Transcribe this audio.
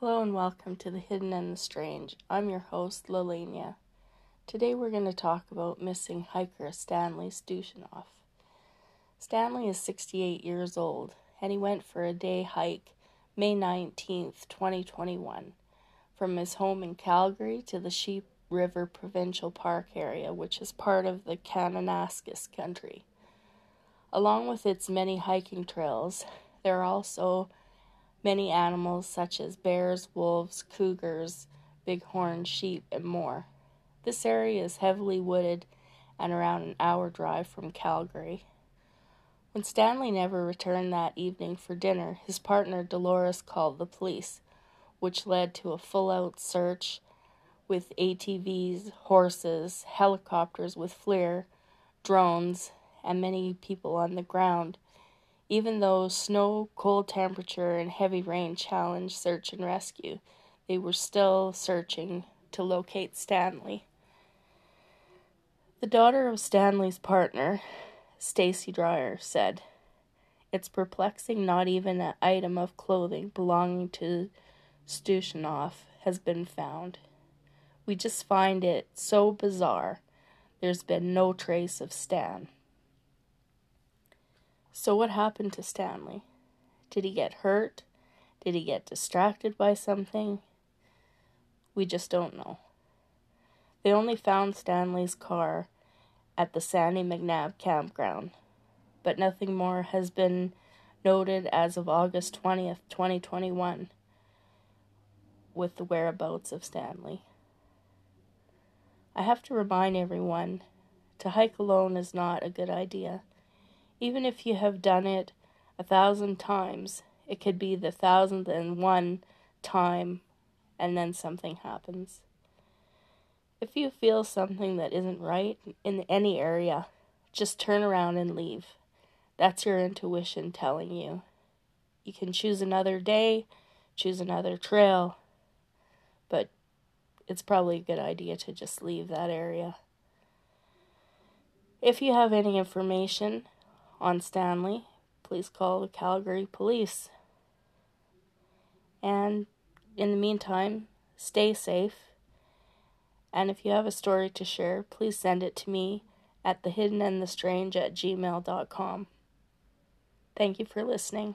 Hello and welcome to The Hidden and the Strange. I'm your host, Lelania. Today we're going to talk about missing hiker Stanley Stooshinoff. Stanley is 68 years old and he went for a day hike May 19th, 2021, from his home in Calgary to the Sheep River Provincial Park area, which is part of the Kananaskis country. Along with its many hiking trails, there are also many animals such as bears, wolves, cougars, bighorn sheep, and more. This area is heavily wooded and around an hour drive from Calgary. When Stanley never returned that evening for dinner, his partner Dolores called the police, which led to a full out search with ATVs, horses, helicopters with FLIR, drones, and many people on the ground. Even though snow, cold temperature, and heavy rain challenged search and rescue, they were still searching to locate Stanley. The daughter of Stanley's partner, Stacy Dreyer, said, It's perplexing not even an item of clothing belonging to Stooshinoff has been found. We just find it so bizarre. There's been no trace of Stan. So, what happened to Stanley? Did he get hurt? Did he get distracted by something? We just don't know. They only found Stanley's car at the Sandy McNabb campground, but nothing more has been noted as of August 20th, 2021, with the whereabouts of Stanley. I have to remind everyone to hike alone is not a good idea. Even if you have done it a thousand times, it could be the thousandth and one time, and then something happens. If you feel something that isn't right in any area, just turn around and leave. That's your intuition telling you. You can choose another day, choose another trail, but it's probably a good idea to just leave that area. If you have any information on Stanley, please call the Calgary Police. And in the meantime, stay safe. And if you have a story to share, please send it to me at thehiddenandthestrange at gmail.com. Thank you for listening.